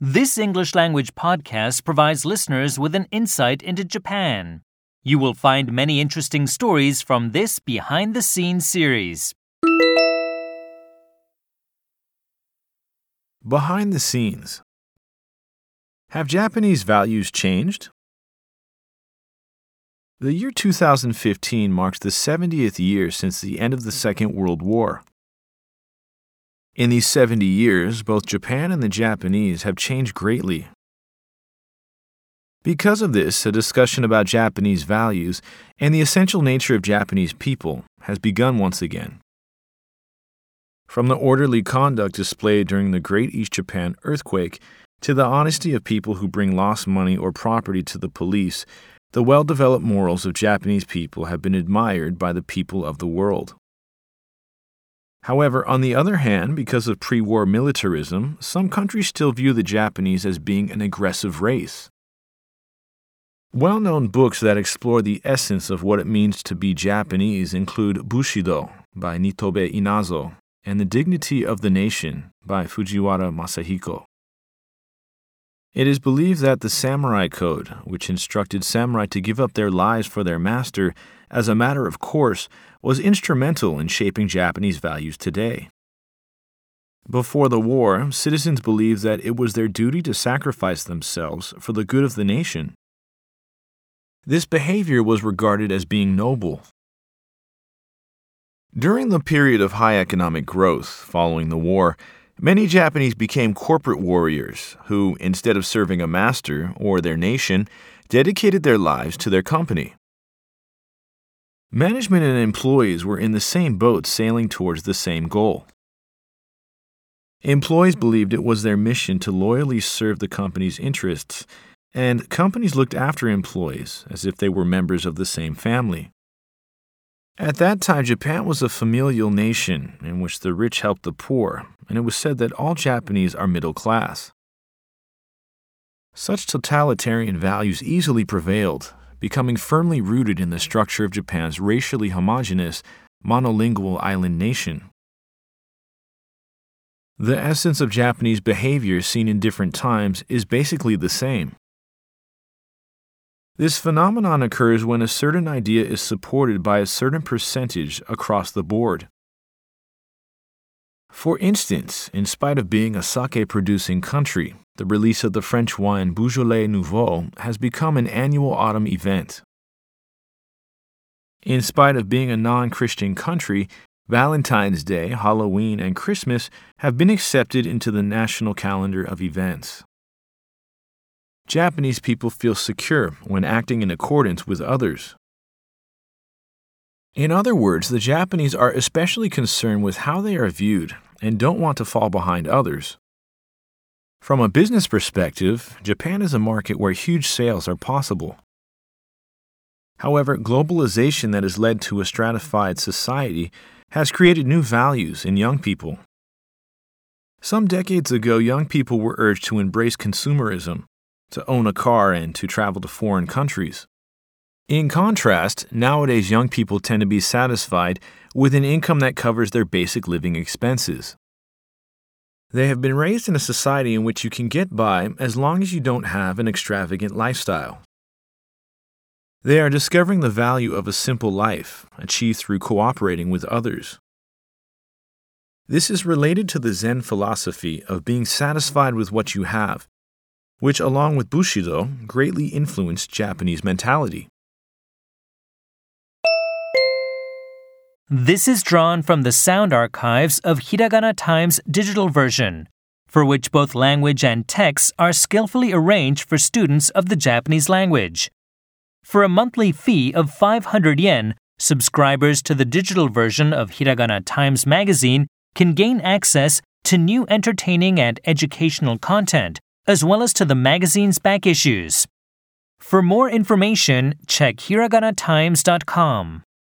This English language podcast provides listeners with an insight into Japan. You will find many interesting stories from this behind the scenes series. Behind the scenes. Have Japanese values changed? The year 2015 marks the 70th year since the end of the Second World War. In these 70 years, both Japan and the Japanese have changed greatly. Because of this, a discussion about Japanese values and the essential nature of Japanese people has begun once again. From the orderly conduct displayed during the Great East Japan earthquake to the honesty of people who bring lost money or property to the police, the well developed morals of Japanese people have been admired by the people of the world. However, on the other hand, because of pre war militarism, some countries still view the Japanese as being an aggressive race. Well known books that explore the essence of what it means to be Japanese include Bushido by Nitobe Inazo and The Dignity of the Nation by Fujiwara Masahiko. It is believed that the Samurai Code, which instructed samurai to give up their lives for their master as a matter of course, was instrumental in shaping Japanese values today. Before the war, citizens believed that it was their duty to sacrifice themselves for the good of the nation. This behavior was regarded as being noble. During the period of high economic growth following the war, Many Japanese became corporate warriors who, instead of serving a master or their nation, dedicated their lives to their company. Management and employees were in the same boat sailing towards the same goal. Employees believed it was their mission to loyally serve the company's interests, and companies looked after employees as if they were members of the same family. At that time, Japan was a familial nation in which the rich helped the poor, and it was said that all Japanese are middle class. Such totalitarian values easily prevailed, becoming firmly rooted in the structure of Japan's racially homogeneous, monolingual island nation. The essence of Japanese behavior seen in different times is basically the same. This phenomenon occurs when a certain idea is supported by a certain percentage across the board. For instance, in spite of being a sake producing country, the release of the French wine Beaujolais Nouveau has become an annual autumn event. In spite of being a non Christian country, Valentine's Day, Halloween, and Christmas have been accepted into the national calendar of events. Japanese people feel secure when acting in accordance with others. In other words, the Japanese are especially concerned with how they are viewed and don't want to fall behind others. From a business perspective, Japan is a market where huge sales are possible. However, globalization that has led to a stratified society has created new values in young people. Some decades ago, young people were urged to embrace consumerism to own a car, and to travel to foreign countries. In contrast, nowadays young people tend to be satisfied with an income that covers their basic living expenses. They have been raised in a society in which you can get by as long as you don't have an extravagant lifestyle. They are discovering the value of a simple life, achieved through cooperating with others. This is related to the Zen philosophy of being satisfied with what you have which, along with Bushido, greatly influenced Japanese mentality. This is drawn from the sound archives of Hiragana Times digital version, for which both language and text are skillfully arranged for students of the Japanese language. For a monthly fee of 500 yen, subscribers to the digital version of Hiragana Times magazine can gain access to new entertaining and educational content as well as to the magazine's back issues. For more information, check hiraganatimes.com.